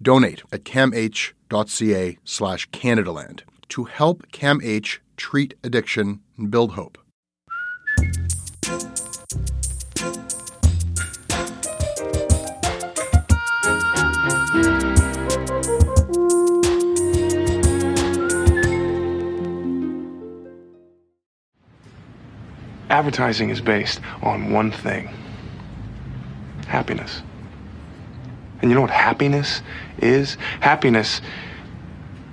Donate at camh.ca slash Canadaland to help CAMH treat addiction and build hope. Advertising is based on one thing happiness. And you know what happiness is? Happiness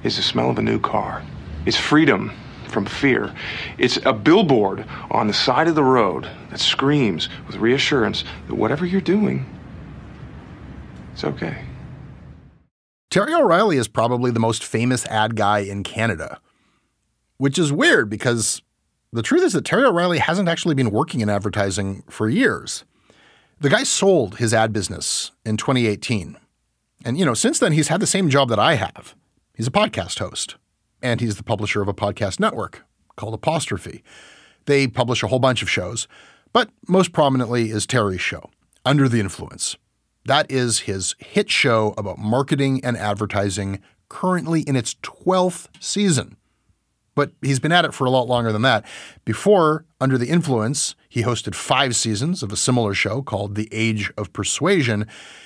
is the smell of a new car. It's freedom from fear. It's a billboard on the side of the road that screams with reassurance that whatever you're doing, it's okay. Terry O'Reilly is probably the most famous ad guy in Canada, which is weird because the truth is that Terry O'Reilly hasn't actually been working in advertising for years. The guy sold his ad business in 2018. And, you know, since then, he's had the same job that I have. He's a podcast host, and he's the publisher of a podcast network called Apostrophe. They publish a whole bunch of shows, but most prominently is Terry's show, Under the Influence. That is his hit show about marketing and advertising, currently in its 12th season. But he's been at it for a lot longer than that. Before Under the Influence, he hosted five seasons of a similar show called The Age of Persuasion.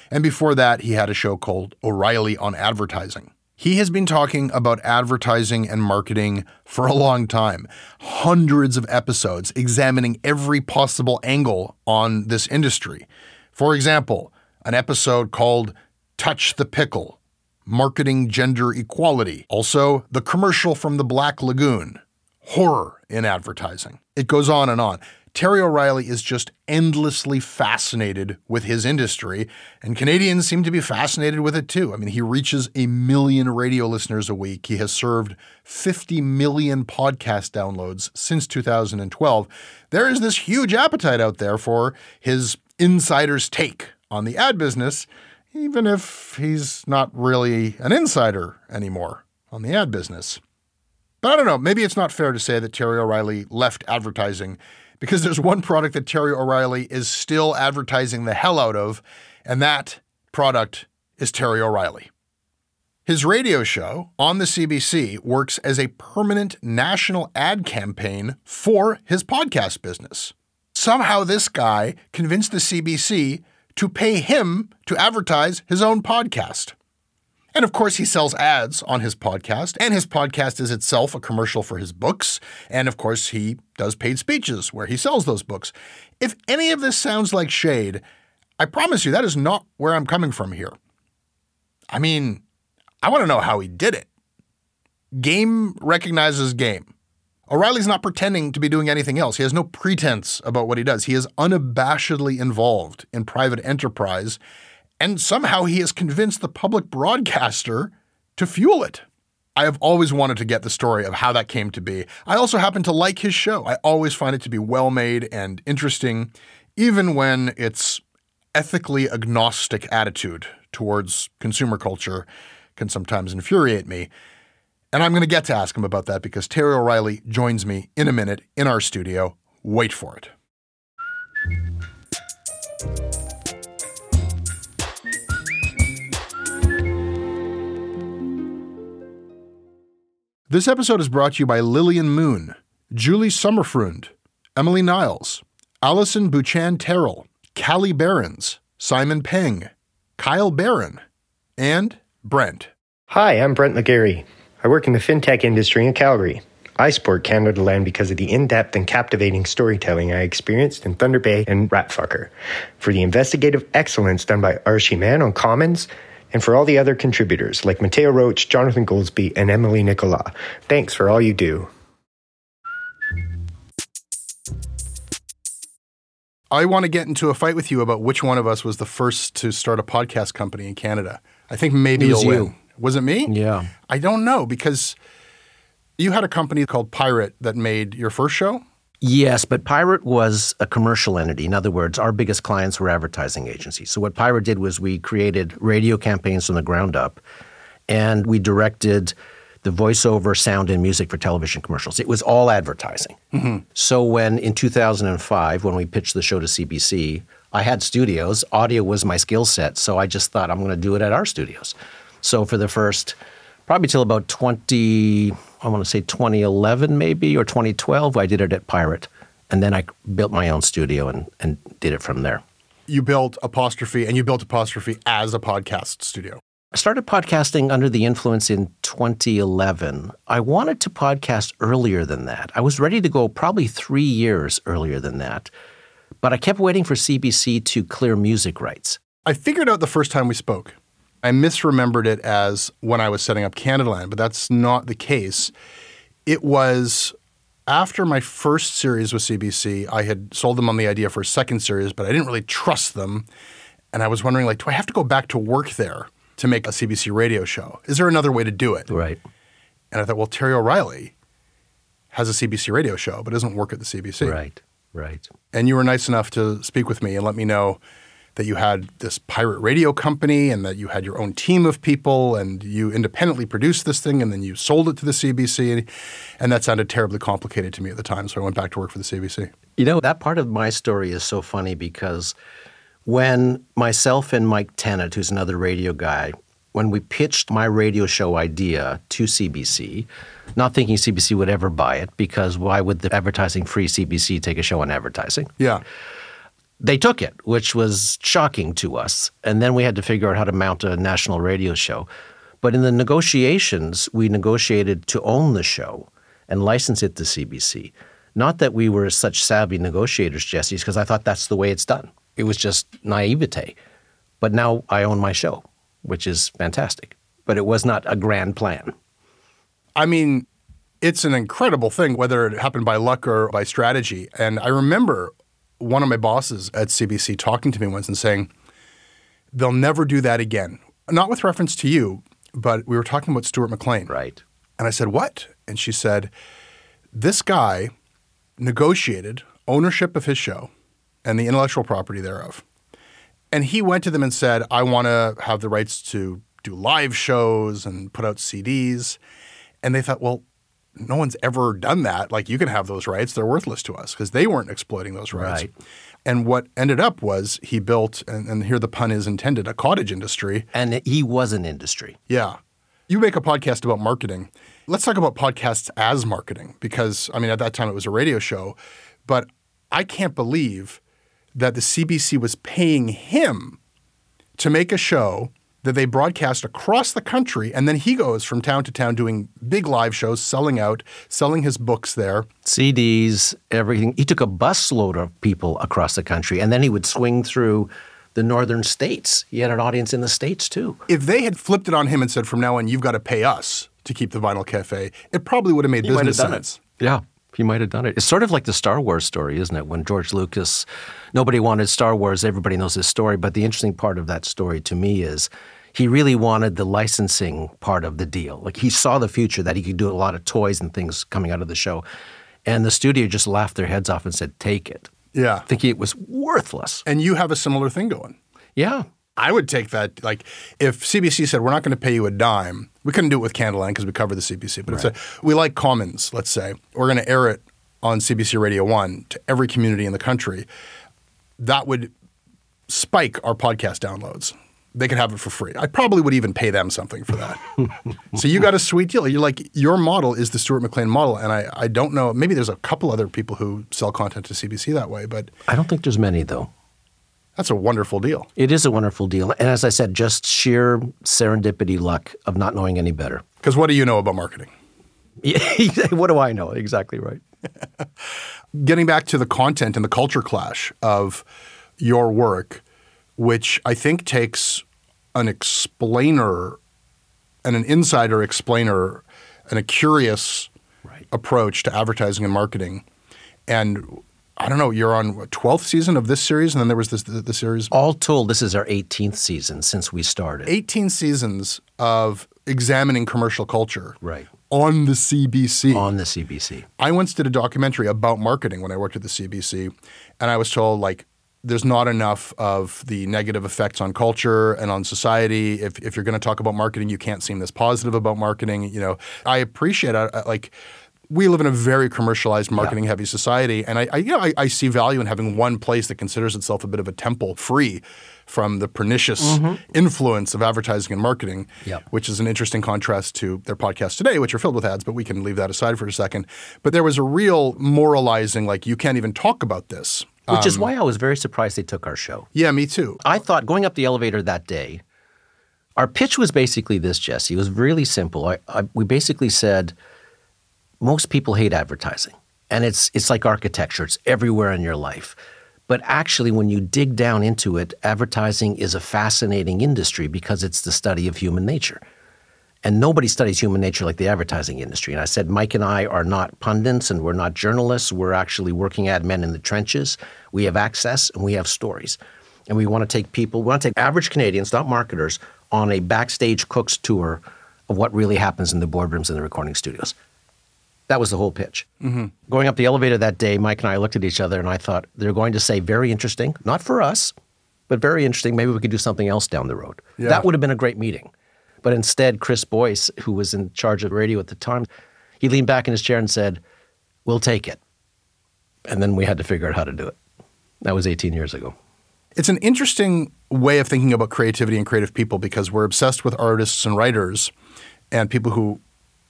And before that, he had a show called O'Reilly on Advertising. He has been talking about advertising and marketing for a long time, hundreds of episodes examining every possible angle on this industry. For example, an episode called Touch the Pickle Marketing Gender Equality. Also, the commercial from the Black Lagoon Horror in Advertising. It goes on and on. Terry O'Reilly is just endlessly fascinated with his industry, and Canadians seem to be fascinated with it too. I mean, he reaches a million radio listeners a week. He has served 50 million podcast downloads since 2012. There is this huge appetite out there for his insider's take on the ad business, even if he's not really an insider anymore on the ad business. But I don't know, maybe it's not fair to say that Terry O'Reilly left advertising because there's one product that Terry O'Reilly is still advertising the hell out of, and that product is Terry O'Reilly. His radio show on the CBC works as a permanent national ad campaign for his podcast business. Somehow, this guy convinced the CBC to pay him to advertise his own podcast. And of course, he sells ads on his podcast, and his podcast is itself a commercial for his books. And of course, he does paid speeches where he sells those books. If any of this sounds like shade, I promise you that is not where I'm coming from here. I mean, I want to know how he did it. Game recognizes game. O'Reilly's not pretending to be doing anything else. He has no pretense about what he does. He is unabashedly involved in private enterprise, and somehow he has convinced the public broadcaster to fuel it. I have always wanted to get the story of how that came to be. I also happen to like his show. I always find it to be well made and interesting, even when its ethically agnostic attitude towards consumer culture can sometimes infuriate me. And I'm going to get to ask him about that because Terry O'Reilly joins me in a minute in our studio. Wait for it. This episode is brought to you by Lillian Moon, Julie Sommerfrund, Emily Niles, Allison Buchan Terrell, Callie Behrens, Simon Peng, Kyle Barron, and Brent. Hi, I'm Brent McGarry. I work in the fintech industry in Calgary. I support Canadaland because of the in depth and captivating storytelling I experienced in Thunder Bay and Ratfucker, for the investigative excellence done by Arshy Mann on Commons, and for all the other contributors like Matteo Roach, Jonathan Goldsbie, and Emily Nicola. Thanks for all you do. I want to get into a fight with you about which one of us was the first to start a podcast company in Canada. I think maybe It was you'll you. win. Was it me? Yeah. I don't know because you had a company called Pirate that made your first show. Yes, but Pirate was a commercial entity. In other words, our biggest clients were advertising agencies. So what Pirate did was we created radio campaigns from the ground up, and we directed the voiceover, sound, and music for television commercials. It was all advertising. Mm-hmm. So when in 2005, when we pitched the show to CBC, I had studios. Audio was my skill set, so I just thought I'm going to do it at our studios. So for the first, probably till about 20, I want to say 2011 maybe or 2012, I did it at Pirate, and then I built my own studio and and did it from there. You built Apostrophe and you built Apostrophe as a podcast studio. I started podcasting under the influence in 2011. I wanted to podcast earlier than that. I was ready to go probably three years earlier than that, but I kept waiting for CBC to clear music rights. I figured out the first time we spoke. I misremembered it as when I was setting up Canadaland, but that's not the case. It was after my first series with CBC, I had sold them on the idea for a second series, but I didn't really trust them. And I was wondering, like, do I have to go back to work there to make a CBC radio show? Is there another way to do it? Right. And I thought, well, Terry O'Reilly has a CBC radio show, but doesn't work at the CBC. Right. Right. And you were nice enough to speak with me and let me know that you had this pirate radio company and that you had your own team of people and you independently produced this thing and then you sold it to the CBC. And that sounded terribly complicated to me at the time. So I went back to work for the CBC. You know, that part of my story is so funny because when myself and Mike Tennant, who's another radio guy, when we pitched my radio show idea to CBC, not thinking CBC would ever buy it because why would the advertising free CBC take a show on advertising? Yeah. They took it, which was shocking to us. And then we had to figure out how to mount a national radio show. But in the negotiations, we negotiated to own the show and license it to CBC. Not that we were such savvy negotiators, Jesse, because I thought that's the way it's done. It was just naivete. But now I own my show, which is fantastic. But it was not a grand plan. I mean, it's an incredible thing, whether it happened by luck or by strategy. And I remember one of my bosses at CBC talking to me once and saying, they'll never do that again. Not with reference to you, but we were talking about Stuart McLean. Right. And I said, What? And she said, This guy negotiated ownership of his show and the intellectual property thereof. And he went to them and said, I want to have the rights to do live shows and put out CDs. And they thought, Well, no one's ever done that. Like, you can have those rights. They're worthless to us because they weren't exploiting those rights. Right. And what ended up was he built, and, and here the pun is intended, a cottage industry And he was an industry. yeah. You make a podcast about marketing. Let's talk about podcasts as marketing because, I mean, at that time it was a radio show, but I can't believe that the CBC was paying him to make a show that they broadcast across the country. And then he goes from town to town doing big live shows, selling out, selling his books there. CDs, everything. He took a busload of people across the country, and then he would swing through the northern states. He had an audience in the states too. If they had flipped it on him and said, from now on, you've got to pay us to keep the Vinyl Cafe, it probably would have made He have business sense. it. Yeah, he might have done it. It's sort of like the Star Wars story, isn't it? When George Lucas, nobody wanted Star Wars, everybody knows his story. But the interesting part of that story to me is he really wanted the licensing part of the deal. Like he saw the future that he could do a lot of toys and things coming out of the show. And the studio just laughed their heads off and said, take it. Yeah. Thinking it was worthless. And you have a similar thing going. Yeah. I would take that. Like, if CBC said, we're not going to pay you a dime, we couldn't do it with Canadaland because we cover the CBC, but if say, we like Commons, let's say, we're going to air it on CBC Radio 1 to every community in the country, that would spike our podcast downloads. They could have it for free. I probably would even pay them something for that. so you got a sweet deal. You're like, your model is the Stuart McLean model. And I, I don't know, maybe there's a couple other people who sell content to CBC that way, but I don't think there's many though. That's a wonderful deal. It is a wonderful deal. And as I said, just sheer serendipity luck of not knowing any better. Because what do you know about marketing? what do I know? Exactly right. getting back to the content and the culture clash of your work, which I think takes an explainer and an insider explainer and a curious approach to advertising and marketing. And I don't know, you're on what, 12th season of this series, and then there was this the, the series All told, this is our 18th season since we started. 18 seasons of examining commercial culture Right. on the CBC. On the CBC. I once did a documentary about marketing when I worked at the CBC, and I was told like there's not enough of the negative effects on culture and on society. If if you're going to talk about marketing, you can't seem this positive about marketing. You know, I appreciate it. I- like. We live in a very commercialized, marketing-heavy society, and I, I you know, I, I see value in having one place that considers itself a bit of a temple, free from the pernicious mm-hmm. influence of advertising and marketing which is an interesting contrast to their podcasts today, which are filled with ads, but we can leave that aside for a second. But there was a real moralizing, like, you can't even talk about this. Which is um, why I was very surprised they took our show. Yeah, me too. I thought going up the elevator that day, our pitch was basically this, Jesse. It was really simple. I, we basically said most people hate advertising, and it's it's like architecture. It's everywhere in your life. But actually, when you dig down into it, advertising is a fascinating industry because it's the study of human nature. And nobody studies human nature like the advertising industry. And I said, Mike and I are not pundits and we're not journalists. We're actually working ad men in the trenches. We have access and we have stories. And we want to take people, we want to take average Canadians, not marketers, on a backstage cook's tour of what really happens in the boardrooms and the recording studios. That was the whole pitch. Mm-hmm. Going up the elevator that day, Mike and I looked at each other and I thought, they're going to say very interesting, not for us, but very interesting. Maybe we could do something else down the road. Yeah. That would have been a great meeting. But instead, Chris Boyce, who was in charge of radio at the time, he leaned back in his chair and said, We'll take it. And then we had to figure out how to do it. That was 18 years ago. It's an interesting way of thinking about creativity and creative people because we're obsessed with artists and writers and people who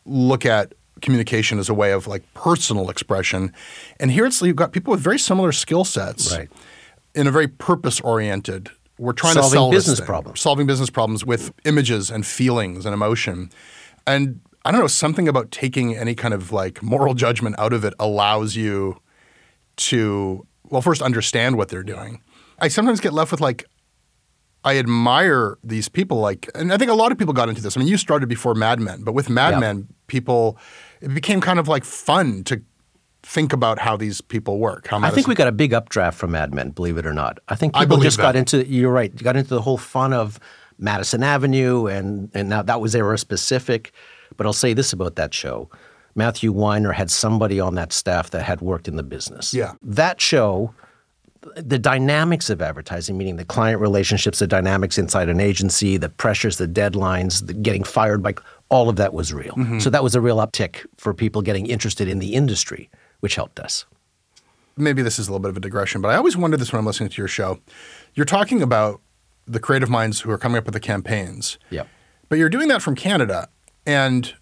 look at communication as a way of like personal expression. And here it's you've got people with very similar skill sets Right. in a very purpose oriented. We're trying Solving to solve business problems. solving business problems with images and feelings and emotion. And I don't know, something about taking any kind of like moral judgment out of it allows you to, well, first understand what they're doing. I sometimes get left with like, I admire these people. Like, and I think a lot of people got into this. I mean, you started before Mad Men, but with Mad Yeah. Men, people, it became kind of like fun to think about how these people work. How I think we got a big updraft from Mad Men, believe it or not. I think people believe just got into, you're right, you got into the whole fun of Madison Avenue, and, and now that was era specific. But I'll say this about that show Matthew Weiner had somebody on that staff that had worked in the business. Yeah. That show, the dynamics of advertising, meaning the client relationships, the dynamics inside an agency, the pressures, the deadlines, the getting fired by all of that was real. Mm-hmm. So that was a real uptick for people getting interested in the industry, which helped us. maybe this is a little bit of a digression, but I always wonder this when I'm listening to your show. You're talking about the creative minds who are coming up with the campaigns. Yep. But you're doing that from Canada. And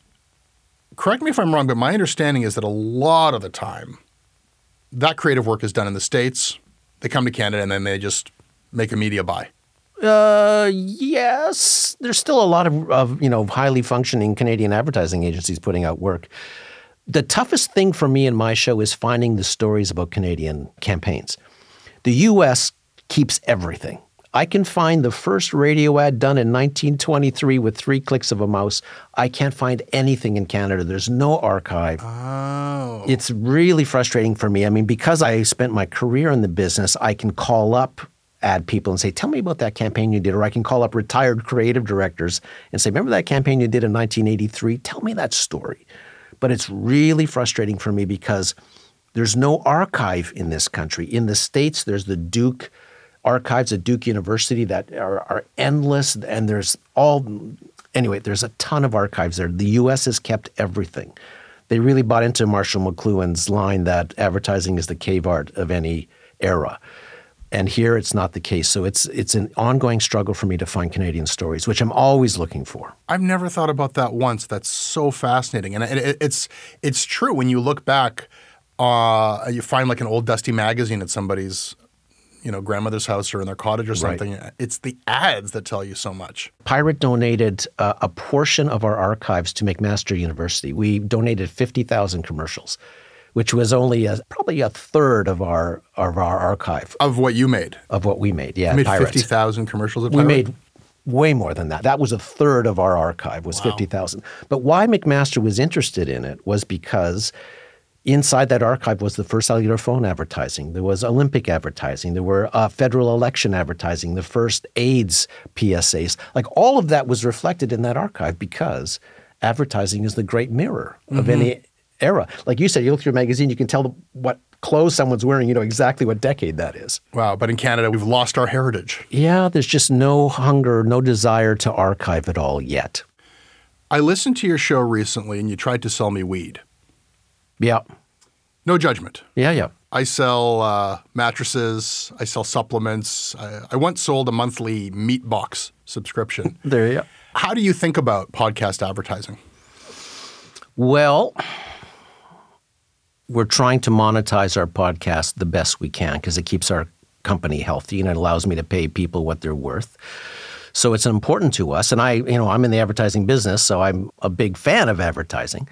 correct me if I'm wrong, but my understanding is that a lot of the time, that creative work is done in the States. They come to Canada and then they just make a media buy. Uh, yes. There's still a lot of, of you know highly functioning Canadian advertising agencies putting out work. The toughest thing for me in my show is finding the stories about Canadian campaigns. The U.S. keeps everything. I can find the first radio ad done in 1923 with three clicks of a mouse. I can't find anything in Canada. There's no archive. Oh. It's really frustrating for me. I mean, because I spent my career in the business, I can call up ad people and say, Tell me about that campaign you did. Or I can call up retired creative directors and say, Remember that campaign you did in 1983? Tell me that story. But it's really frustrating for me because there's no archive in this country. In the States, there's the Duke archives at Duke University that are, are endless, and there's all, anyway, there's a ton of archives there. The US has kept everything. They really bought into Marshall McLuhan's line that advertising is the cave art of any era. And here it's not the case. So it's it's an ongoing struggle for me to find Canadian stories, which I'm always looking for. I've never thought about that once. That's so fascinating, and it, it, it's it's true when you look back. Uh, you find like an old dusty magazine at somebody's, you know, grandmother's house or in their cottage or something. It's the ads that tell you so much. Pirate donated uh, a portion of our archives to McMaster University. We donated fifty thousand commercials, which was only a, probably a third of our of our archive Of what you made, of what we made. Yeah, you made Pirate. fifty thousand commercials. At We made way more than that. That was a third of our archive was 50,000. But why McMaster was interested in it was because inside that archive was the first cellular phone advertising. There was Olympic advertising. There were uh, federal election advertising, the first AIDS PSAs. Like all of that was reflected in that archive because advertising is the great mirror of any era. Like you said, you look through a magazine, you can tell the, what clothes someone's wearing, you know exactly what decade that is. Wow, but in Canada we've lost our heritage. Yeah, there's just no hunger, no desire to archive it all yet. I listened to your show recently, and you tried to sell me weed. Yeah. No judgment. Yeah, yeah. I sell uh, mattresses. I sell supplements. I, I once sold a monthly meat box subscription. There you go. How do you think about podcast advertising? Well, we're trying to monetize our podcast the best we can because it keeps our company healthy and it allows me to pay people what they're worth. So it's important to us. And I, you know, I'm in the advertising business, so I'm a big fan of advertising.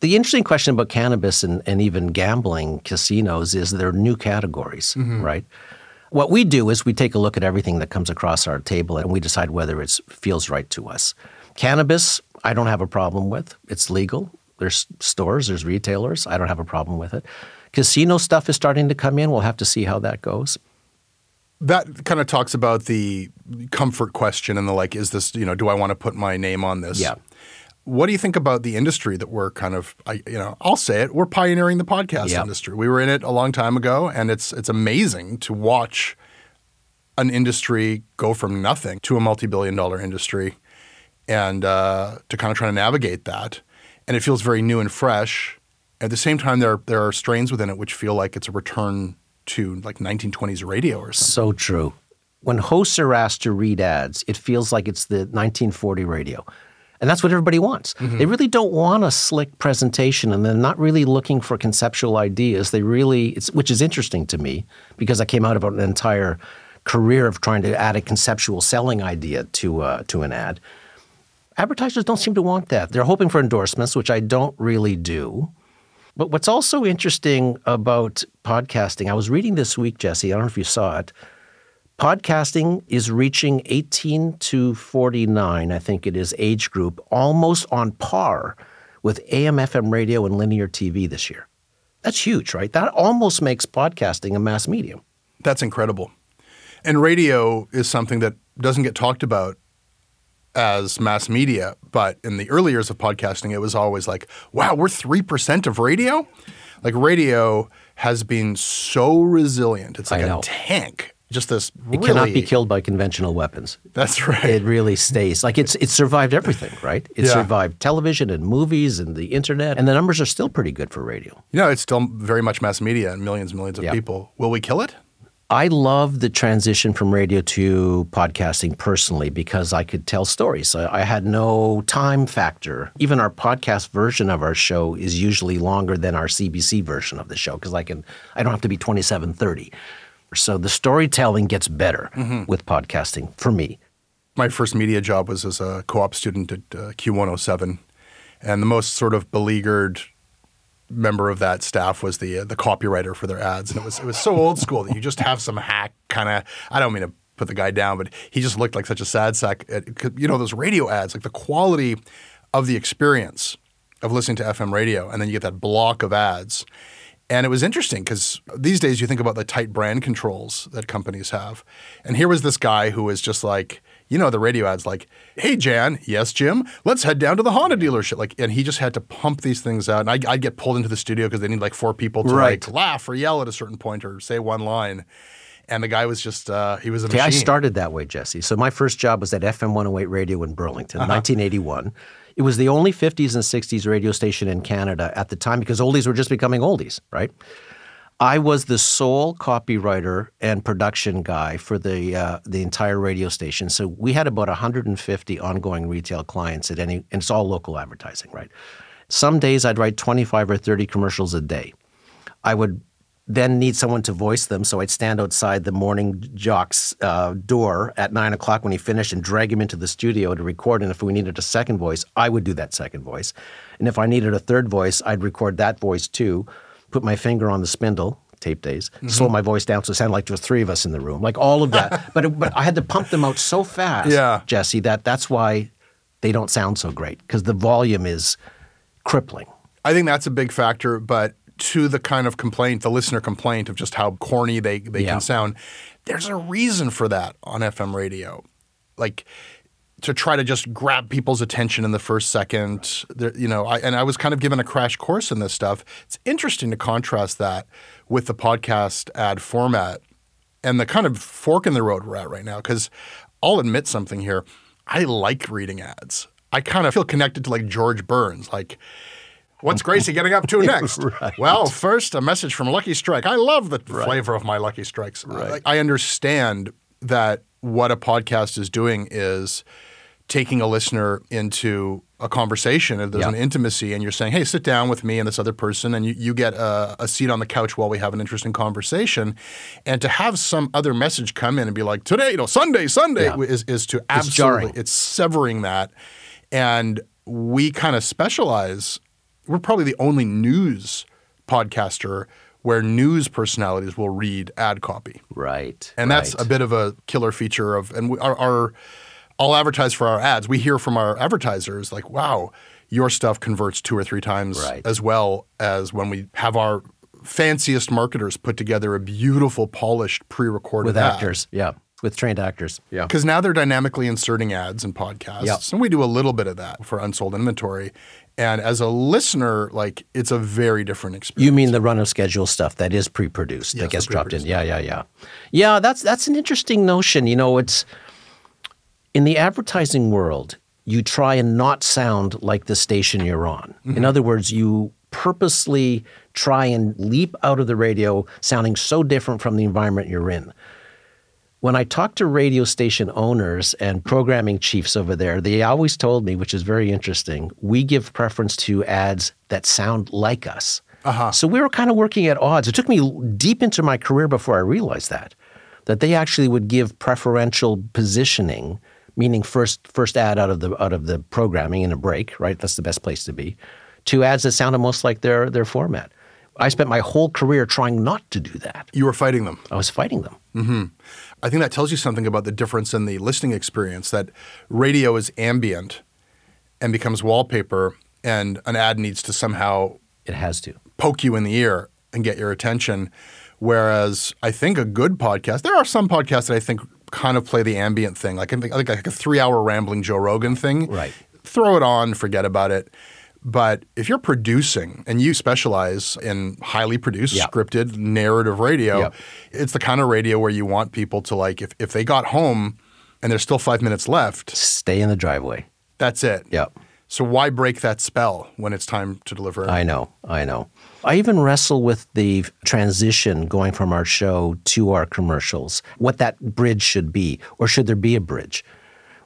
The interesting question about cannabis and, and even gambling casinos is they're new categories, mm-hmm. right? What we do is we take a look at everything that comes across our table and we decide whether it feels right to us. Cannabis, I don't have a problem with. It's legal. There's stores, there's retailers. I don't have a problem with it. Casino stuff is starting to come in. We'll have to see how that goes. That kind of talks about the comfort question and the like, is this, you know, do I want to put my name on this? Yeah. What do you think about the industry that we're kind of, I, you know, I'll say it, we're pioneering the podcast Yeah. industry. We were in it a long time ago, and it's it's amazing to watch an industry go from nothing to a multi-billion dollar industry, and uh, to kind of try to navigate that. And it feels very new and fresh. At the same time, there there are strains within it which feel like it's a return to like 1920s radio or something. So true. When hosts are asked to read ads, it feels like it's the 1940 radio. And that's what everybody wants. They really don't want a slick presentation and they're not really looking for conceptual ideas. They really, it's, which is interesting to me because I came out of an entire career of trying to add a conceptual selling idea to, uh, to an ad. Advertisers don't seem to want that. They're hoping for endorsements, which I don't really do. But what's also interesting about podcasting, I was reading this week, Jesse, I don't know if you saw it. Podcasting is reaching 18 to 49, I think it is, age group, almost on par with AM, FM radio, and linear TV this year. That's huge, right? That almost makes podcasting a mass medium. That's incredible. And radio is something that doesn't get talked about as mass media, but in the early years of podcasting, it was always like, wow, we're 3% of radio? Like radio has been so resilient. It's like a tank. Just this It cannot be killed by conventional weapons. That's right. It really stays. Like it's it survived everything, right? It Yeah. survived television and movies and the internet, and the numbers are still pretty good for radio. you know, it's still very much mass media and millions and millions of Yeah. people. Will we kill it? I love the transition from radio to podcasting personally because I could tell stories. I, I had no time factor. Even our podcast version of our show is usually longer than our CBC version of the show because I can I don't have to be 2730. So the storytelling gets better with podcasting for me. my first media job was as a co-op student at uh, Q107, and the most sort of beleaguered member of that staff was the uh, the copywriter for their ads, and it was it was so old school that you just have some hack kind of I don't mean to put the guy down, but he just looked like such a sad sack. It- You know, those radio ads, like the quality of the experience of listening to FM radio, and then you get that block of ads. And it was interesting because these days you think about the tight brand controls that companies have. And here was this guy who was just like, you know, the radio ads like, hey, Jan, yes, Jim, let's head down to the Honda dealership. Like, and he just had to pump these things out. And I, I'd get pulled into the studio because they need like four people to Right. like laugh or yell at a certain point or say one line. And the guy was just, uh, he was a Okay, machine. I started that way, Jesse. So my first job was at FM 108 Radio in Burlington, Uh-huh. 1981. It was the only 50s and 60s radio station in Canada at the time because oldies were just becoming oldies, right? I was the sole copywriter and production guy for the uh, the entire radio station. So we had about 150 ongoing retail clients at any, and it's all local advertising, right? Some days I'd write 25 or 30 commercials a day. I would then need someone to voice them, so I'd stand outside the morning jock's uh, door at nine o'clock when he finished and drag him into the studio to record. And if we needed a second voice, I would do that second voice. And if I needed a third voice, I'd record that voice too, put my finger on the spindle, tape days, mm-hmm. slow my voice down so it sounded like there was three of us in the room, like all of that. but it, but I had to pump them out so fast, Yeah. Jesse, that that's why they don't sound so great because the volume is crippling. I think that's a big factor, but to the kind of complaint, the listener complaint of just how corny they, they Yeah. can sound, there's a reason for that on FM radio. Like to try to just grab people's attention in the first second, there, you know, I, and I was kind of given a crash course in this stuff. It's interesting to contrast that with the podcast ad format and the kind of fork in the road we're at right now. Because I'll admit something here. I like reading ads. I kind of feel connected to like George Burns. Like, what's Gracie getting up to next? Well, first, a message from Lucky Strike. I love the flavor of my Lucky Strikes. Like, I understand that what a podcast is doing is taking a listener into a conversation and there's Yeah. an intimacy and you're saying hey sit down with me and this other person and you, you get a, a seat on the couch while we have an interesting conversation and to have some other message come in and be like today you know sunday sunday Yeah. is, is to absolutely it's severing that and we kind of specialize we're probably the only news podcaster where news personalities will read ad copy Right. and that's a bit of a killer feature of and we, our, our I'll advertise for our ads. We hear from our advertisers like, "Wow, your stuff converts two or three times Right. as well as when we have our fanciest marketers put together a beautiful, polished, pre-recorded with ad. actors. Yeah, with trained actors. Yeah. Because now they're dynamically inserting ads in podcasts, Yep. and we do a little bit of that for unsold inventory. And as a listener, like it's a very different experience. You mean the run of schedule stuff that is pre-produced Yes, that gets dropped in? Yeah, yeah, yeah. Yeah, that's that's an interesting notion. You know, it's in the advertising world, you try and not sound like the station you're on. Mm-hmm. In other words, you purposely try and leap out of the radio sounding so different from the environment you're in. When I talked to radio station owners and programming chiefs over there, they always told me, which is very interesting, we give preference to ads that sound like us. So we were kind of working at odds. It took me deep into my career before I realized that, that they actually would give preferential positioning, meaning first first ad out of the out of the programming in a break, right? That's the best place to be, to ads that sounded most like their their format. I spent my whole career trying not to do that. you were fighting them. I was fighting them. Mm-hmm. I think that tells you something about the difference in the listening experience that radio is ambient and becomes wallpaper, and an ad needs to somehow It has to. poke you in the ear and get your attention. Whereas I think a good podcast, there are some podcasts that I think kind of play the ambient thing, like I think, like a three hour rambling Joe Rogan thing. Right. Throw it on, forget about it. But if you're producing and you specialize in highly produced, Yeah. scripted narrative radio, Yep. it's the kind of radio where you want people to like, if, if they got home and there's still five minutes left, Stay in the driveway. that's it. Yep. So why break that spell when it's time to deliver? I know, I know. I even wrestle with the transition going from our show to our commercials, what that bridge should be, or should there be a bridge?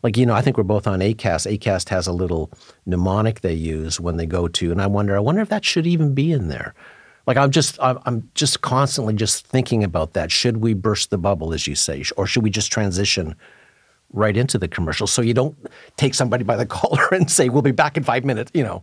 Like, you know, I think we're both on ACAST. ACAST has a little mnemonic they use when they go to, and I wonder, I wonder if that should even be in there. Like, I'm just, I'm just constantly just thinking about that. Should we burst the bubble, as you say, or should we just transition right into the commercial so you don't take somebody by the collar and say, we'll be back in five minutes, you know?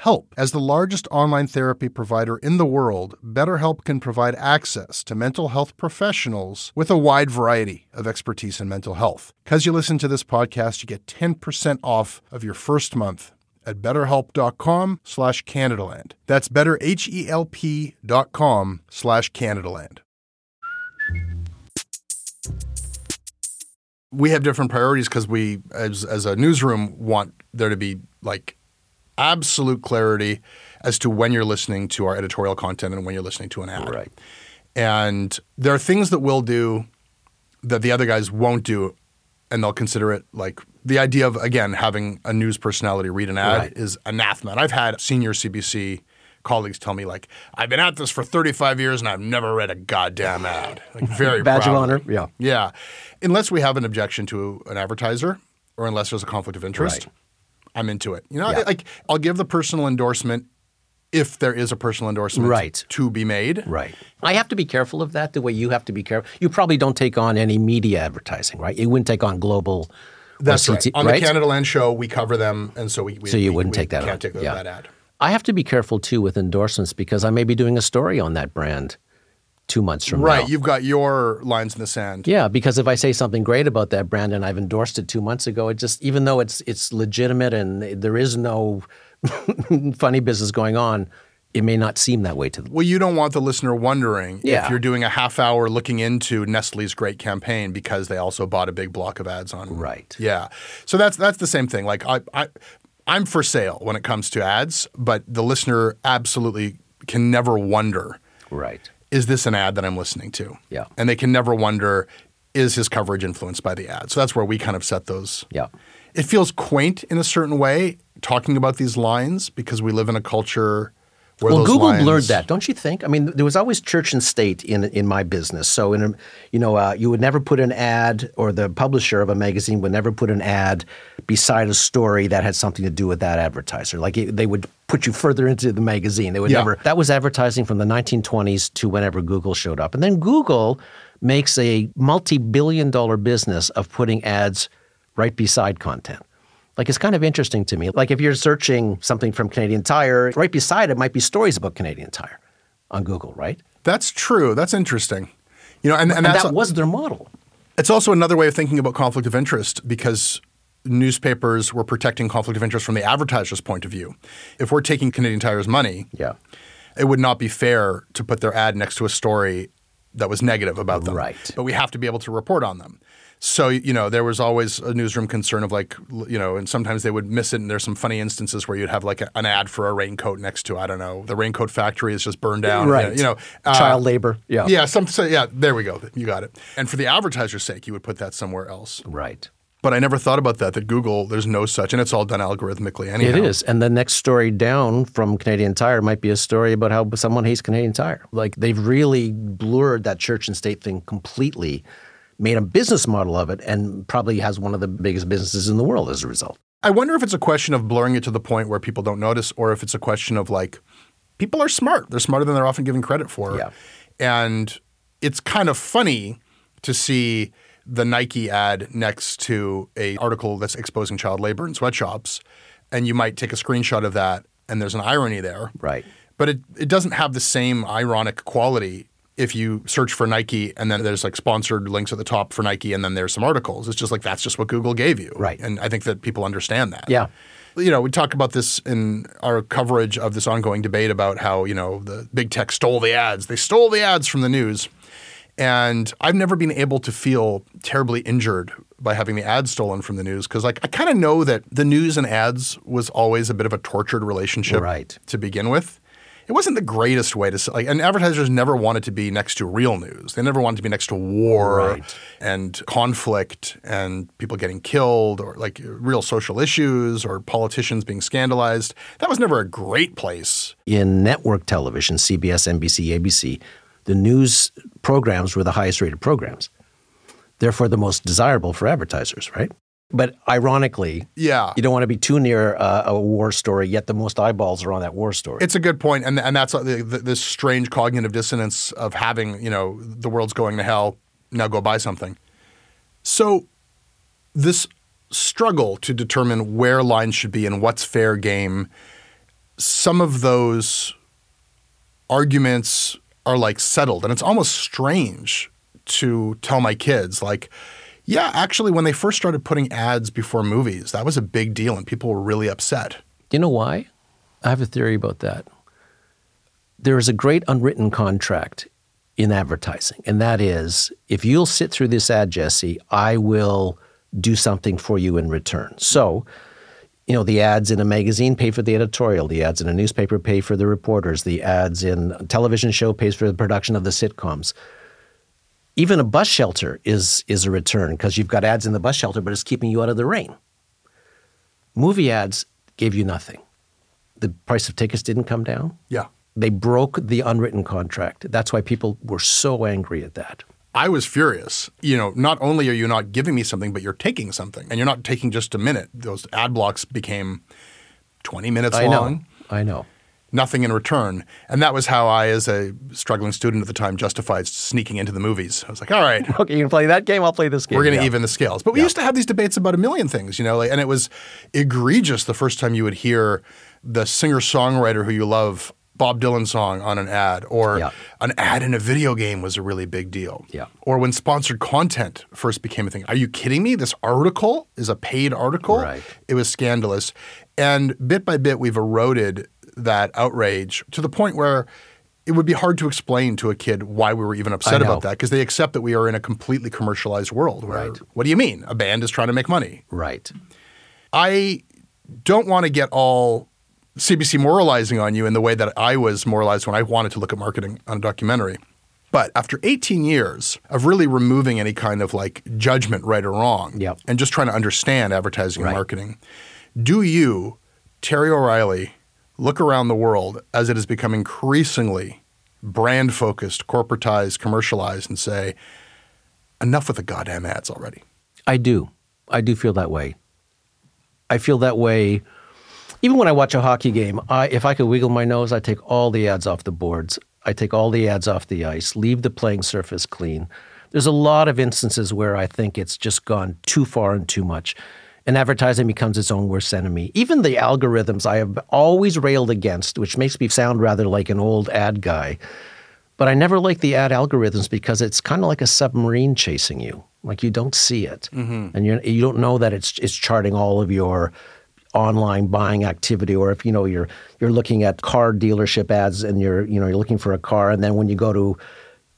help. As the largest online therapy provider in the world, BetterHelp can provide access to mental health professionals with a wide variety of expertise in mental health. Because you listen to this podcast, you get 10% off of your first month at betterhelp.com slash Canadaland. That's betterhelp.com slash Canadaland. We have different priorities because we, as, as a newsroom, want there to be like absolute clarity as to when you're listening to our editorial content and when you're listening to an ad. Right. And there are things that we'll do that the other guys won't do, and they'll consider it like the idea of again having a news personality read an ad Right. is anathema. And I've had senior CBC colleagues tell me like I've been at this for 35 years and I've never read a goddamn ad. Like very Badge of honor, yeah. Yeah. Unless we have an objection to an advertiser or unless there's a conflict of interest, Right. I'm into it. You know, Yeah. like I'll give the personal endorsement if there is a personal endorsement Right. to be made. Right. I have to be careful of that the way you have to be careful. You probably don't take on any media advertising, right? You wouldn't take on global. That's right. CT On right? the Canada Land show, we cover them, and so we, we So you we- wouldn't we take that can't on. take Yeah. that ad. I have to be careful too with endorsements because I may be doing a story on that brand two months from Right. now. Right. You've got your lines in the sand. Yeah, because if I say something great about that brand and I've endorsed it two months ago, it just even though it's it's legitimate and there is no funny business going on, it may not seem that way to them. Well, you don't want the listener wondering Yeah. if you're doing a half hour looking into Nestle's great campaign because they also bought a big block of ads on. Right. Yeah. So that's that's the same thing. Like I, I I'm for sale when it comes to ads, but the listener absolutely can never wonder Right. Is this an ad that I'm listening to? Yeah. And they can never wonder is his coverage influenced by the ad? So that's where we kind of set those. Yeah. It feels quaint in a certain way talking about these lines because we live in a culture where Well, Google lines, blurred that, don't you think? I mean, there was always church and state in in my business. So, in a, you know, uh, you would never put an ad, or the publisher of a magazine would never put an ad beside a story that had something to do with that advertiser. Like it, they would put you further into the magazine. They would Yeah. never. That was advertising from the 1920s to whenever Google showed up, and then Google makes a multi-billion-dollar business of putting ads right beside content. Like it's kind of interesting to me. Like if you're searching something from Canadian Tire, right beside it might be stories about Canadian Tire on Google, right? That's true. That's interesting. You know, and, and, And that was their model. it's also another way of thinking about conflict of interest because newspapers were protecting conflict of interest from the advertiser's point of view. If we're taking Canadian Tire's money, Yeah. it would not be fair to put their ad next to a story that was negative about them. Right. But we have to be able to report on them. So, you know, there was always a newsroom concern of like, you know, and sometimes they would miss it. And there's some funny instances where you'd have like a, an ad for a raincoat next to, I don't know, the raincoat factory is just burned down. Right. You know, uh, Child labor. Yeah. Yeah. Some, so, yeah, there we go. You got it. And for the advertiser's sake, you would put that somewhere else. Right. But I never thought about that, that Google, there's no such, and it's all done algorithmically anyhow. It is. And the next story down from Canadian Tire might be a story about how someone hates Canadian Tire. Like they've really blurred that church and state thing completely, made a business model of it, and probably has one of the biggest businesses in the world as a result. I wonder if it's a question of blurring it to the point where people don't notice, or if it's a question of like, people are smart. They're smarter than they're often given credit for. Yeah. And it's kind of funny to see the Nike ad next to a article that's exposing child labor in sweatshops, and you might take a screenshot of that, and there's an irony there. Right. But it, it doesn't have the same ironic quality if you search for Nike and then there's like sponsored links at the top for Nike and then there's some articles. It's just like that's just what Google gave you. Right. And I think that people understand that. Yeah. You know, we talk about this in our coverage of this ongoing debate about how, you know, the big tech stole the ads. They stole the ads from the news. And I've never been able to feel terribly injured by having the ads stolen from the news because, like, I kind of know that the news and ads was always a bit of a tortured relationship Right. to begin with. It wasn't the greatest way to like, and advertisers never wanted to be next to real news. They never wanted to be next to war Right. and conflict and people getting killed or like real social issues or politicians being scandalized. That was never a great place. In network television, CBS, NBC, ABC, the news programs were the highest rated programs. Therefore, the most desirable for advertisers, right? But ironically, Yeah. you don't want to be too near uh, a war story, yet the most eyeballs are on that war story. It's a good point, and and that's uh, the, the, this strange cognitive dissonance of having you know the world's going to hell. Now go buy something. So this struggle to determine where lines should be and what's fair game. Some of those arguments are like settled, and it's almost strange to tell my kids like. Yeah, actually, when they first started putting ads before movies, that was a big deal, and people were really upset. You know why? I have a theory about that. There is a great unwritten contract in advertising, and that is if you'll sit through this ad, Jesse, I will do something for you in return. So, you know, the ads in a magazine pay for the editorial, the ads in a newspaper pay for the reporters, the ads in a television show pays for the production of the sitcoms. Even a bus shelter is is a return because you've got ads in the bus shelter, but it's keeping you out of the rain. Movie ads gave you nothing. The price of tickets didn't come down. Yeah. They broke the unwritten contract. That's why people were so angry at that. I was furious. You know, not only are you not giving me something, but you're taking something, and you're not taking just a minute. Those ad blocks became 20 minutes I long, know. I know. nothing in return. And that was how I, as a struggling student at the time, justified sneaking into the movies. I was like, all right, Okay, you can play that game. I'll play this game. we're going to Yeah. even the scales. But we used to have these debates about a million things, you know, like, and it was egregious the first time you would hear the singer songwriter who you love. Bob Dylan song on an ad, or Yeah. an ad in a video game was a really big deal. Yeah. Or when sponsored content first became a thing. Are you kidding me? This article is a paid article. Right. It was scandalous. And bit by bit, we've eroded that outrage to the point where it would be hard to explain to a kid why we were even upset about that because they accept that we are in a completely commercialized world. Where, Right. What do you mean? A band is trying to make money. Right. I don't want to get all CBC moralizing on you in the way that I was moralized when I wanted to look at marketing on a documentary. But after 18 years of really removing any kind of like judgment, right or wrong, Yep. and just trying to understand advertising and marketing, do you, Terry O'Reilly, look around the world as it has become increasingly brand focused, corporatized, commercialized, and say, enough with the goddamn ads already? I do. I do feel that way. I feel that way. Even when I watch a hockey game, I, if I could wiggle my nose, I take all the ads off the boards. I take all the ads off the ice, leave the playing surface clean. There's a lot of instances where I think it's just gone too far and too much. And advertising becomes its own worst enemy. Even the algorithms I have always railed against, which makes me sound rather like an old ad guy. But I never like the ad algorithms because it's kind of like a submarine chasing you. Like you don't see it, mm-hmm. and you you don't know that it's it's charting all of your online buying activity, or if you know you're you're looking at car dealership ads and you're you know you're looking for a car, and then when you go to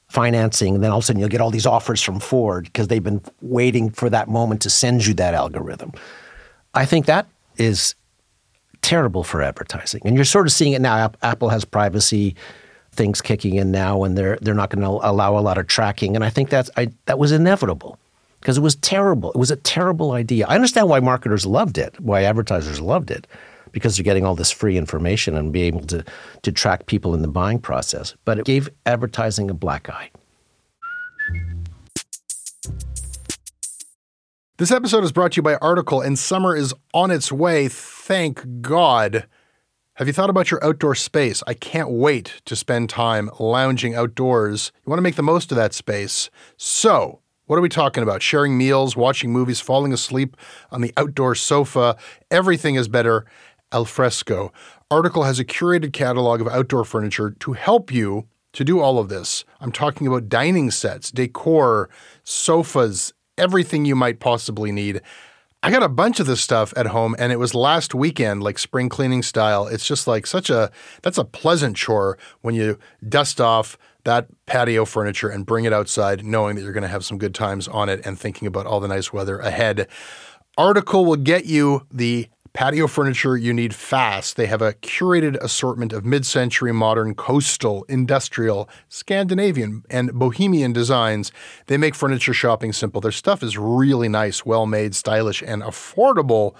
financing, then all of a sudden you'll get all these offers from Ford because they've been waiting for that moment to send you that algorithm. I think that is terrible for advertising. And you're sort of seeing it now. Apple has privacy things kicking in now, and they're they're not going to allow a lot of tracking. And I think that's I, that was inevitable. Because it was terrible. It was a terrible idea. I understand why marketers loved it, why advertisers loved it, because they're getting all this free information and be able to, to track people in the buying process. But it gave advertising a black eye. This episode is brought to you by Article, and summer is on its way. Thank God. Have you thought about your outdoor space? I can't wait to spend time lounging outdoors. You want to make the most of that space. So, what are we talking about? Sharing meals, watching movies, falling asleep on the outdoor sofa. Everything is better al fresco. Article has a curated catalog of outdoor furniture to help you to do all of this. I'm talking about dining sets, decor, sofas, everything you might possibly need. I got a bunch of this stuff at home and it was last weekend, like spring cleaning style. It's just like such a that's a pleasant chore when you dust off that patio furniture and bring it outside, knowing that you're going to have some good times on it and thinking about all the nice weather ahead. Article will get you the patio furniture you need fast. They have a curated assortment of mid century, modern, coastal, industrial, Scandinavian, and bohemian designs. They make furniture shopping simple. Their stuff is really nice, well made, stylish, and affordable.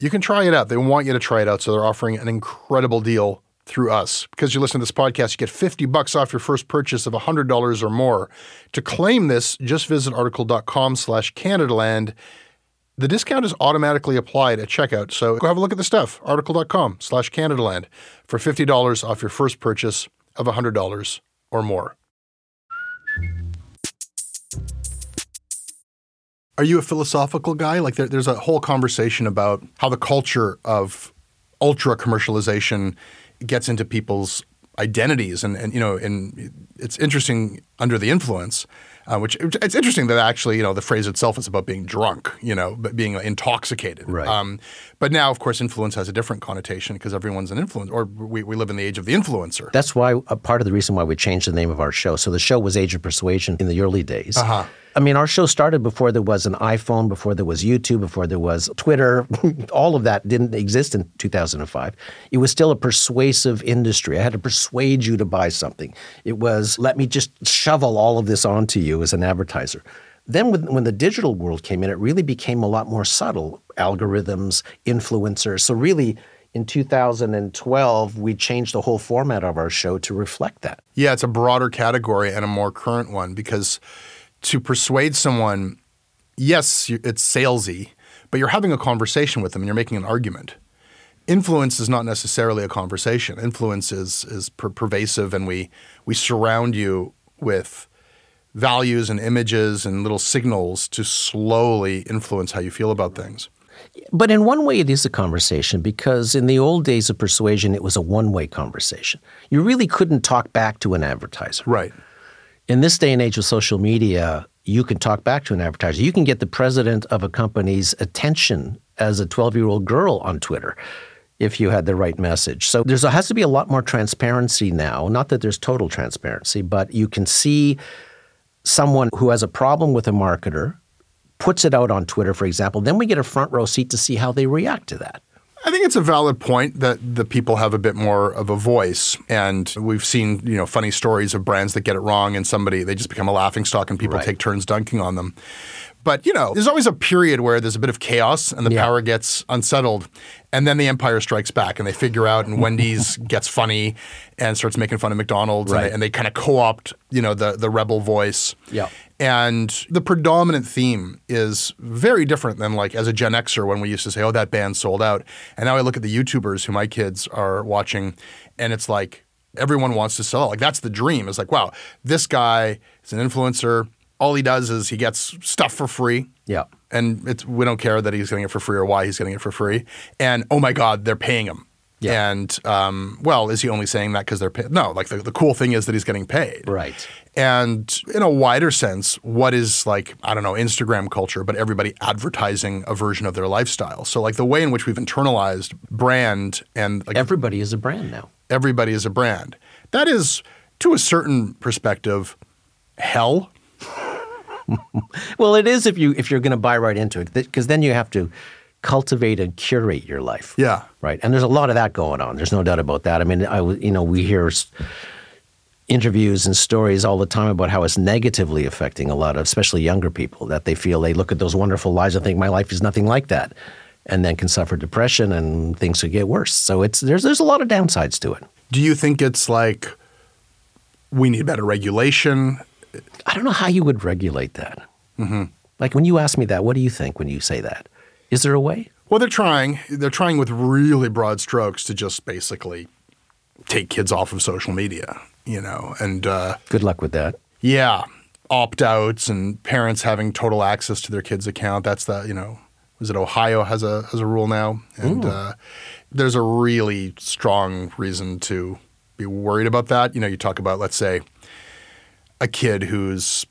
You can try it out. They want you to try it out, so they're offering an incredible deal through us. Because you listen to this podcast, you get 50 bucks off your first purchase of $100 or more. To claim this, just visit article.com slash Canadaland. The discount is automatically applied at checkout, so go have a look at the stuff. Article.com slash Canadaland for $50 off your first purchase of $100 or more. Are you a philosophical guy? Like there, there's a whole conversation about how the culture of ultra commercialization gets into people's identities, and, and you know, and it's interesting under the influence uh, which it's interesting that actually, you know, the phrase itself is about being drunk, you know, but being intoxicated. Right. Um, but now, of course, influence has a different connotation because everyone's an influencer, or we, we live in the age of the influencer. That's why a part of the reason why we changed the name of our show. So the show was Age of Persuasion in the early days. Uh-huh. I mean, our show started before there was an iPhone, before there was YouTube, before there was Twitter. All of that didn't exist in 2005. It was still a persuasive industry. I had to persuade you to buy something. It was, let me just shovel all of this onto you as an advertiser. Then, when the digital world came in, it really became a lot more subtle algorithms, influencers. So, really, in 2012, we changed the whole format of our show to reflect that. Yeah, it's a broader category and a more current one because to persuade someone, yes, it's salesy, but you're having a conversation with them and you're making an argument. Influence is not necessarily a conversation. Influence is is per- pervasive, and we we surround you with values and images and little signals to slowly influence how you feel about things. But in one way, it is a conversation because in the old days of persuasion, it was a one way conversation. You really couldn't talk back to an advertiser. Right in this day and age of social media, you can talk back to an advertiser. You can get the president of a company's attention as a 12 year old girl on Twitter if you had the right message. So there has to be a lot more transparency now. Not that there's total transparency, but you can see someone who has a problem with a marketer puts it out on Twitter, for example. Then we get a front row seat to see how they react to that. I think it's a valid point that the people have a bit more of a voice, and we've seen you know funny stories of brands that get it wrong, and somebody they just become a laughing stock, and people right. take turns dunking on them. But you know, there's always a period where there's a bit of chaos and the yeah. power gets unsettled, and then the empire strikes back, and they figure out, and Wendy's gets funny and starts making fun of McDonald's, right. and they, and they kind of co-opt you know the the rebel voice. Yeah. And the predominant theme is very different than like as a Gen Xer when we used to say, "Oh, that band sold out," and now I look at the YouTubers who my kids are watching, and it's like everyone wants to sell out. Like that's the dream. It's like, wow, this guy is an influencer. All he does is he gets stuff for free. Yeah. And it's we don't care that he's getting it for free or why he's getting it for free. And oh my God, they're paying him. Yeah. And um, well, is he only saying that because they're paid? No, like the, the cool thing is that he's getting paid. Right. And in a wider sense, what is like, I don't know, Instagram culture, but everybody advertising a version of their lifestyle. So, like the way in which we've internalized brand and like everybody is a brand now. Everybody is a brand. That is, to a certain perspective, hell. well, it is if you if you're going to buy right into it, because then you have to cultivate and curate your life. Yeah. Right. And there's a lot of that going on. There's no doubt about that. I mean, I you know we hear interviews and stories all the time about how it's negatively affecting a lot of, especially younger people, that they feel they look at those wonderful lives and think my life is nothing like that, and then can suffer depression and things could get worse. So it's there's there's a lot of downsides to it. Do you think it's like we need better regulation? I don't know how you would regulate that. Mm-hmm. Like when you ask me that, what do you think when you say that? Is there a way? Well, they're trying. They're trying with really broad strokes to just basically take kids off of social media, you know, and uh, Good luck with that. yeah, opt outs and parents having total access to their kids' account. That's the you know, was it Ohio has a has a rule now, and uh, there's a really strong reason to be worried about that. You know, you talk about let's say a kid who's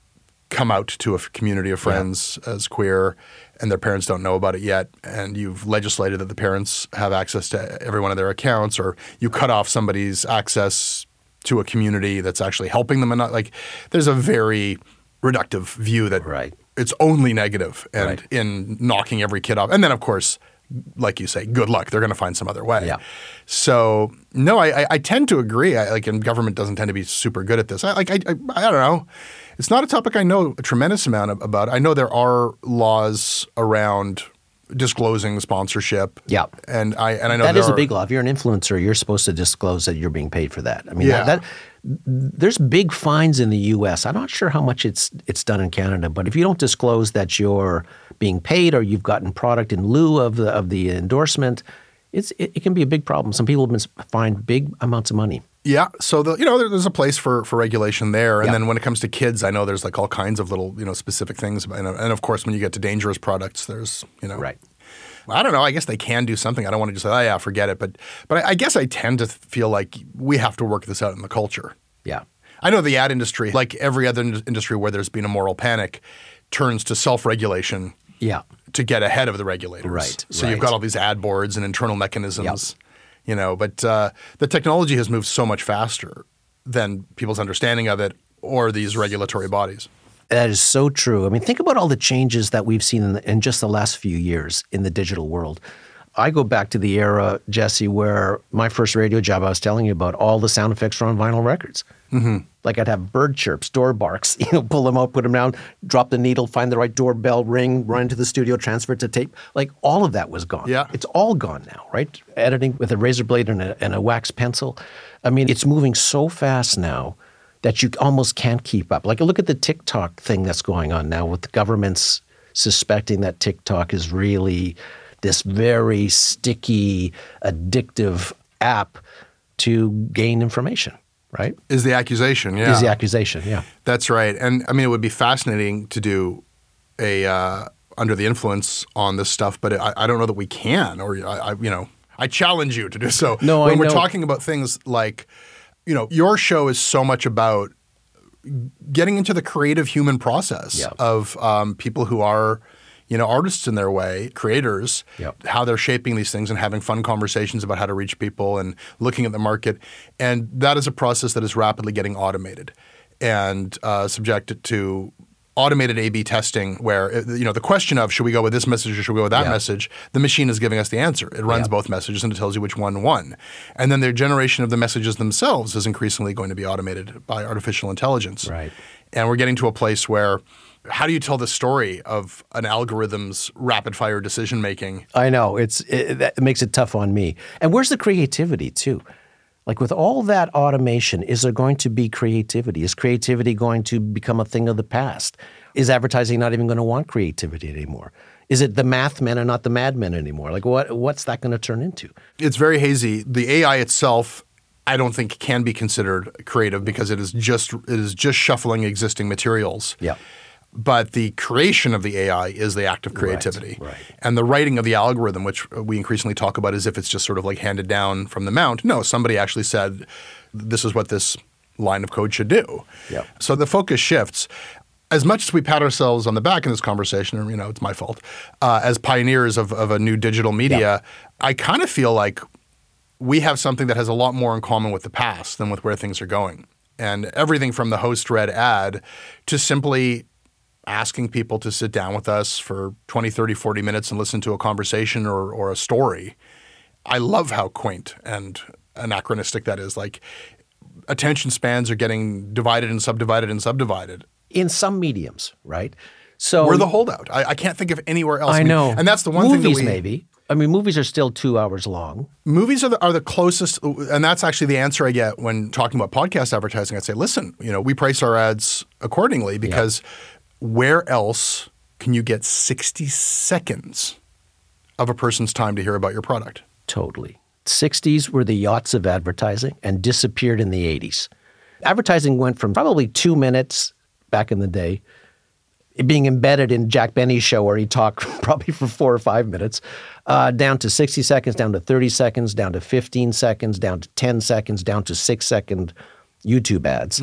come out to a community of friends as queer and their parents don't know about it yet and you've legislated that the parents have access to every one of their accounts or you cut off somebody's access to a community that's actually helping them and not like there's a very reductive view that Right. it's only negative and Right. in knocking every kid off and then of course like you say good luck they're going to find some other way Yeah. so no I, I, I tend to agree I, like and government doesn't tend to be super good at this I, like I, I, I don't know it's not a topic I know a tremendous amount ab- about I know there are laws around disclosing sponsorship Yeah. and I and I know That is a big law. If you're an influencer, you're supposed to disclose that you're being paid for that. I mean, Yeah. that, that there's big fines in the U.S. I'm not sure how much it's it's done in Canada, but if you don't disclose that you're being paid or you've gotten product in lieu of the of the endorsement, it's it, it can be a big problem. Some people have been fined big amounts of money. Yeah, so the, you know there, there's a place for for regulation there, and Yeah. then when it comes to kids, I know there's like all kinds of little you know specific things, and, uh, and of course when you get to dangerous products, there's you know Right. I don't know. I guess they can do something. I don't want to just say, oh yeah, forget it. But but I, guess I tend to feel like we have to work this out in the culture. Yeah. I know the ad industry, like every other industry where there's been a moral panic, turns to self-regulation Yeah. to get ahead of the regulators. Right, So you've got all these ad boards and internal mechanisms, you know. But uh, the technology has moved so much faster than people's understanding of it or these regulatory bodies. That is so true. I mean, think about all the changes that we've seen in, the, in just the last few years in the digital world. I go back to the era, Jesse, where my first radio job, I was telling you about, all the sound effects were on vinyl records. Mm-hmm. Like I'd have bird chirps, door barks, you know, pull them out, put them down, drop the needle, find the right doorbell ring, run to the studio, transfer it to tape. Like all of that was gone. Yeah. It's all gone now, right? Editing with a razor blade and a, and a wax pencil. I mean, it's moving so fast now that you almost can't keep up. Like, look at the TikTok thing that's going on now with the governments suspecting that TikTok is really this very sticky, addictive app to gain information, right? Is the accusation? Yeah, Is the accusation, yeah. That's right. And I mean, it would be fascinating to do a uh, under the influence on this stuff, but I, I don't know that we can. Or I, I, you know, I challenge you to do so. No, I when we're know. talking about things like, you know, your show is so much about getting into the creative human process Yeah. of um, people who are. You know, artists in their way, creators, Yep. how they're shaping these things and having fun conversations about how to reach people and looking at the market. And that is a process that is rapidly getting automated and uh, subjected to automated A/B testing, where uh, you know the question of should we go with this message or should we go with that Yeah. message, the machine is giving us the answer. It runs Yeah. both messages and it tells you which one won. And then the generation of the messages themselves is increasingly going to be automated by artificial intelligence. Right. And we're getting to a place where how do you tell the story of an algorithm's rapid fire decision making? I know it's it, that makes it tough on me. And where's the creativity too? Like with all that automation, is there going to be creativity? Is creativity going to become a thing of the past? Is advertising not even going to want creativity anymore? Is it the math men and not the madmen anymore? Like what what's that going to turn into? It's very hazy. The AI itself, I don't think can be considered creative because it is just it is just shuffling existing materials. Yeah. But the creation of the AI is the act of creativity. right. And the writing of the algorithm, which we increasingly talk about as if it's just sort of like handed down from the mount. No, somebody actually said, this is what this line of code should do. Yep. So the focus shifts. As much as we pat ourselves on the back in this conversation, or you know, it's my fault, uh, as pioneers of, of a new digital media, I kind of feel like we have something that has a lot more in common with the past than with where things are going. And everything from the host read ad to simply asking people to sit down with us for 20, 30, 40 minutes and listen to a conversation or, or a story. I love how quaint and anachronistic that is. Like attention spans are getting divided and subdivided and subdivided. In some mediums, right? So We're the holdout. I, I can't think of anywhere else. I mean, know, and that's the one movies thing maybe. I mean, movies are still two hours long. movies are the, are the closest, and that's actually the answer I get when talking about podcast advertising. I'd say, listen, you know, we price our ads accordingly because where else can you get 60 seconds of a person's time to hear about your product? Totally. 60s were the yachts of advertising and disappeared in the 80s. Advertising went from probably two minutes back in the day, being embedded in Jack Benny's show where he talked probably for four or five minutes, uh, down to 60 seconds, down to 30 seconds, down to 15 seconds, down to 10 seconds, down to six second YouTube ads.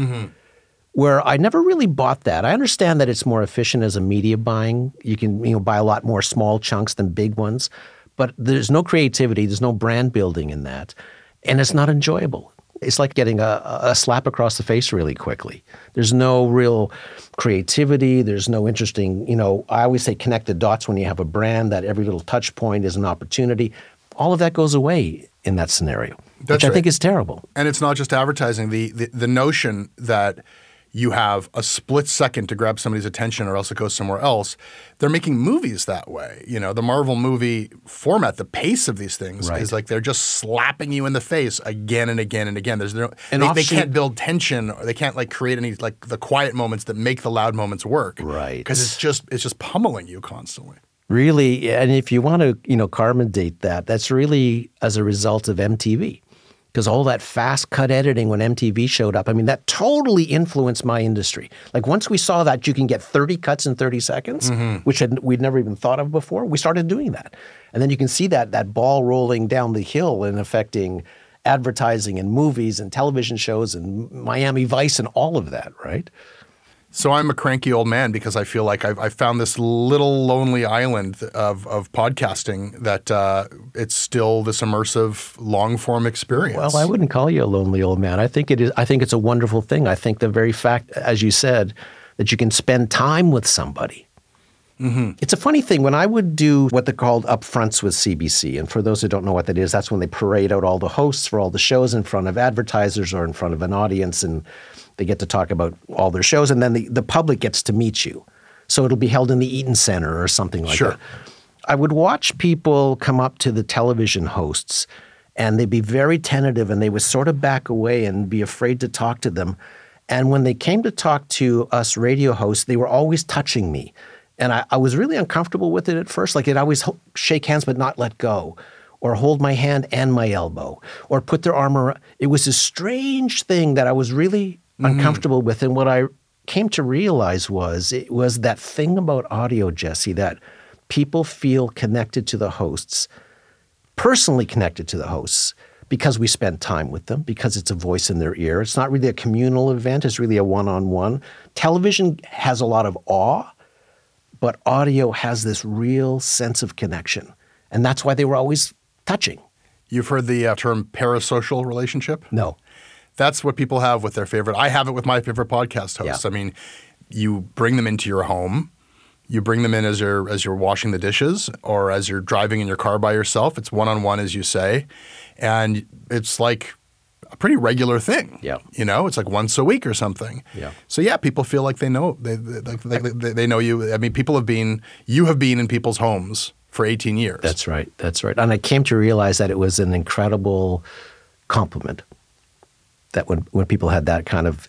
Where I never really bought that. I understand that it's more efficient as a media buying. You can you know buy a lot more small chunks than big ones, but there's no creativity, there's no brand building in that, and it's not enjoyable. It's like getting a, a slap across the face really quickly. There's no real creativity. There's no interesting, you know, I always say connect the dots when you have a brand that every little touch point is an opportunity. All of that goes away in that scenario, That's which I right. think is terrible. And it's not just advertising. The, the the notion that you have a split second to grab somebody's attention or else it goes somewhere else. They're making movies that way. You know, the Marvel movie format, the pace of these things Right. is like they're just slapping you in the face again and again and again. There's no And they, they can't build tension or they can't like create any like the quiet moments that make the loud moments work. Right. Because it's just it's just pummeling you constantly. Really, and if you want to, you know, carbon date that, that's really as a result of MTV. Because all that fast cut editing when MTV showed up, I mean, that totally influenced my industry. Like once we saw that you can get 30 cuts in 30 seconds, mm-hmm. which had, we'd never even thought of before, we started doing that. And then you can see that that ball rolling down the hill and affecting advertising and movies and television shows and Miami Vice and all of that, right? So I'm a cranky old man because I feel like I've, I've found this little lonely island of, of podcasting that uh, it's still this immersive long form experience. Well, I wouldn't call you a lonely old man. I think it is. I think it's a wonderful thing. I think the very fact, as you said, that you can spend time with somebody. It's a funny thing when I would do what they're called upfronts with CBC, and for those who don't know what that is, that's when they parade out all the hosts for all the shows in front of advertisers or in front of an audience, and they get to talk about all their shows, and then the, the public gets to meet you. So it'll be held in the Eaton Center or something like Sure. that. I would watch people come up to the television hosts and they'd be very tentative and they would sort of back away and be afraid to talk to them. And when they came to talk to us radio hosts, they were always touching me. And I, I was really uncomfortable with it at first. Like they'd always ho- shake hands but not let go, or hold my hand and my elbow, or put their arm around. It was a strange thing that I was really uncomfortable with. And what I came to realize was it was that thing about audio, Jesse, that people feel connected to the hosts, personally connected to the hosts, because we spend time with them, because it's a voice in their ear. It's not really a communal event, it's really a one on one. Television has a lot of awe, but audio has this real sense of connection. And that's why they were always touching. You've heard the uh, term parasocial relationship? No. That's what people have with their favorite. I have it with my favorite podcast hosts. Yeah. I mean, you bring them into your home. You bring them in as you're as you're washing the dishes or as you're driving in your car by yourself. It's one on one, as you say, and it's like a pretty regular thing. Yeah. you know, it's like once a week or something. Yeah. So yeah, people feel like they know they they, they, they, they know you. I mean, people have been you have been in people's homes for 18 years. That's right. That's right. And I came to realize that it was an incredible compliment that when, when people had that kind of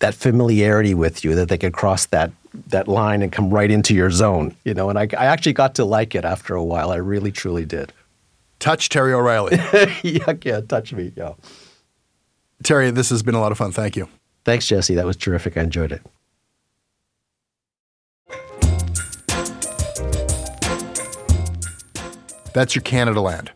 that familiarity with you, that they could cross that that line and come right into your zone, you know. And I, I actually got to like it after a while. I really, truly did. touch Terry O'Reilly. yeah, yeah, touch me. Yeah. Terry, this has been a lot of fun. Thank you. Thanks, Jesse. That was terrific. I enjoyed it. That's your Canada Land.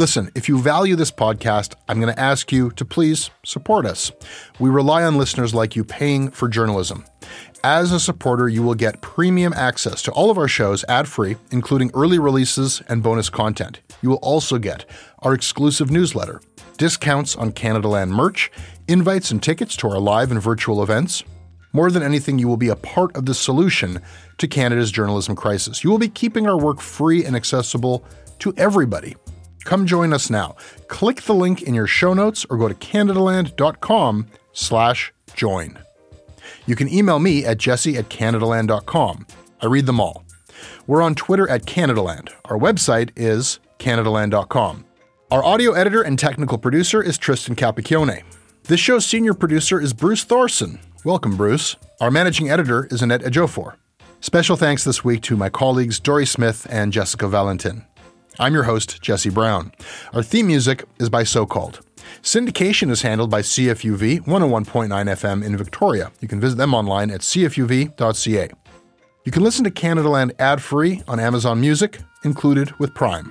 Listen, if you value this podcast, I'm going to ask you to please support us. We rely on listeners like you paying for journalism. As a supporter, you will get premium access to all of our shows ad free, including early releases and bonus content. You will also get our exclusive newsletter, discounts on Canadaland merch, invites and tickets to our live and virtual events. More than anything, you will be a part of the solution to Canada's journalism crisis. You will be keeping our work free and accessible to everybody. Come join us now. Click the link in your show notes or go to canadaland.com slash join. You can email me at jesse at canadaland.com. I read them all. We're on Twitter at Canadaland. Our website is canadaland.com. Our audio editor and technical producer is Tristan Capacchione. This show's senior producer is Bruce Thorson. Welcome, Bruce. Our managing editor is Annette Ejiofor. Special thanks this week to my colleagues Dory Smith and Jessica Valentin. I'm your host, Jesse Brown. Our theme music is by So Called. Syndication is handled by CFUV 101.9 FM in Victoria. You can visit them online at cfuv.ca. You can listen to Canadaland ad free on Amazon Music, included with Prime.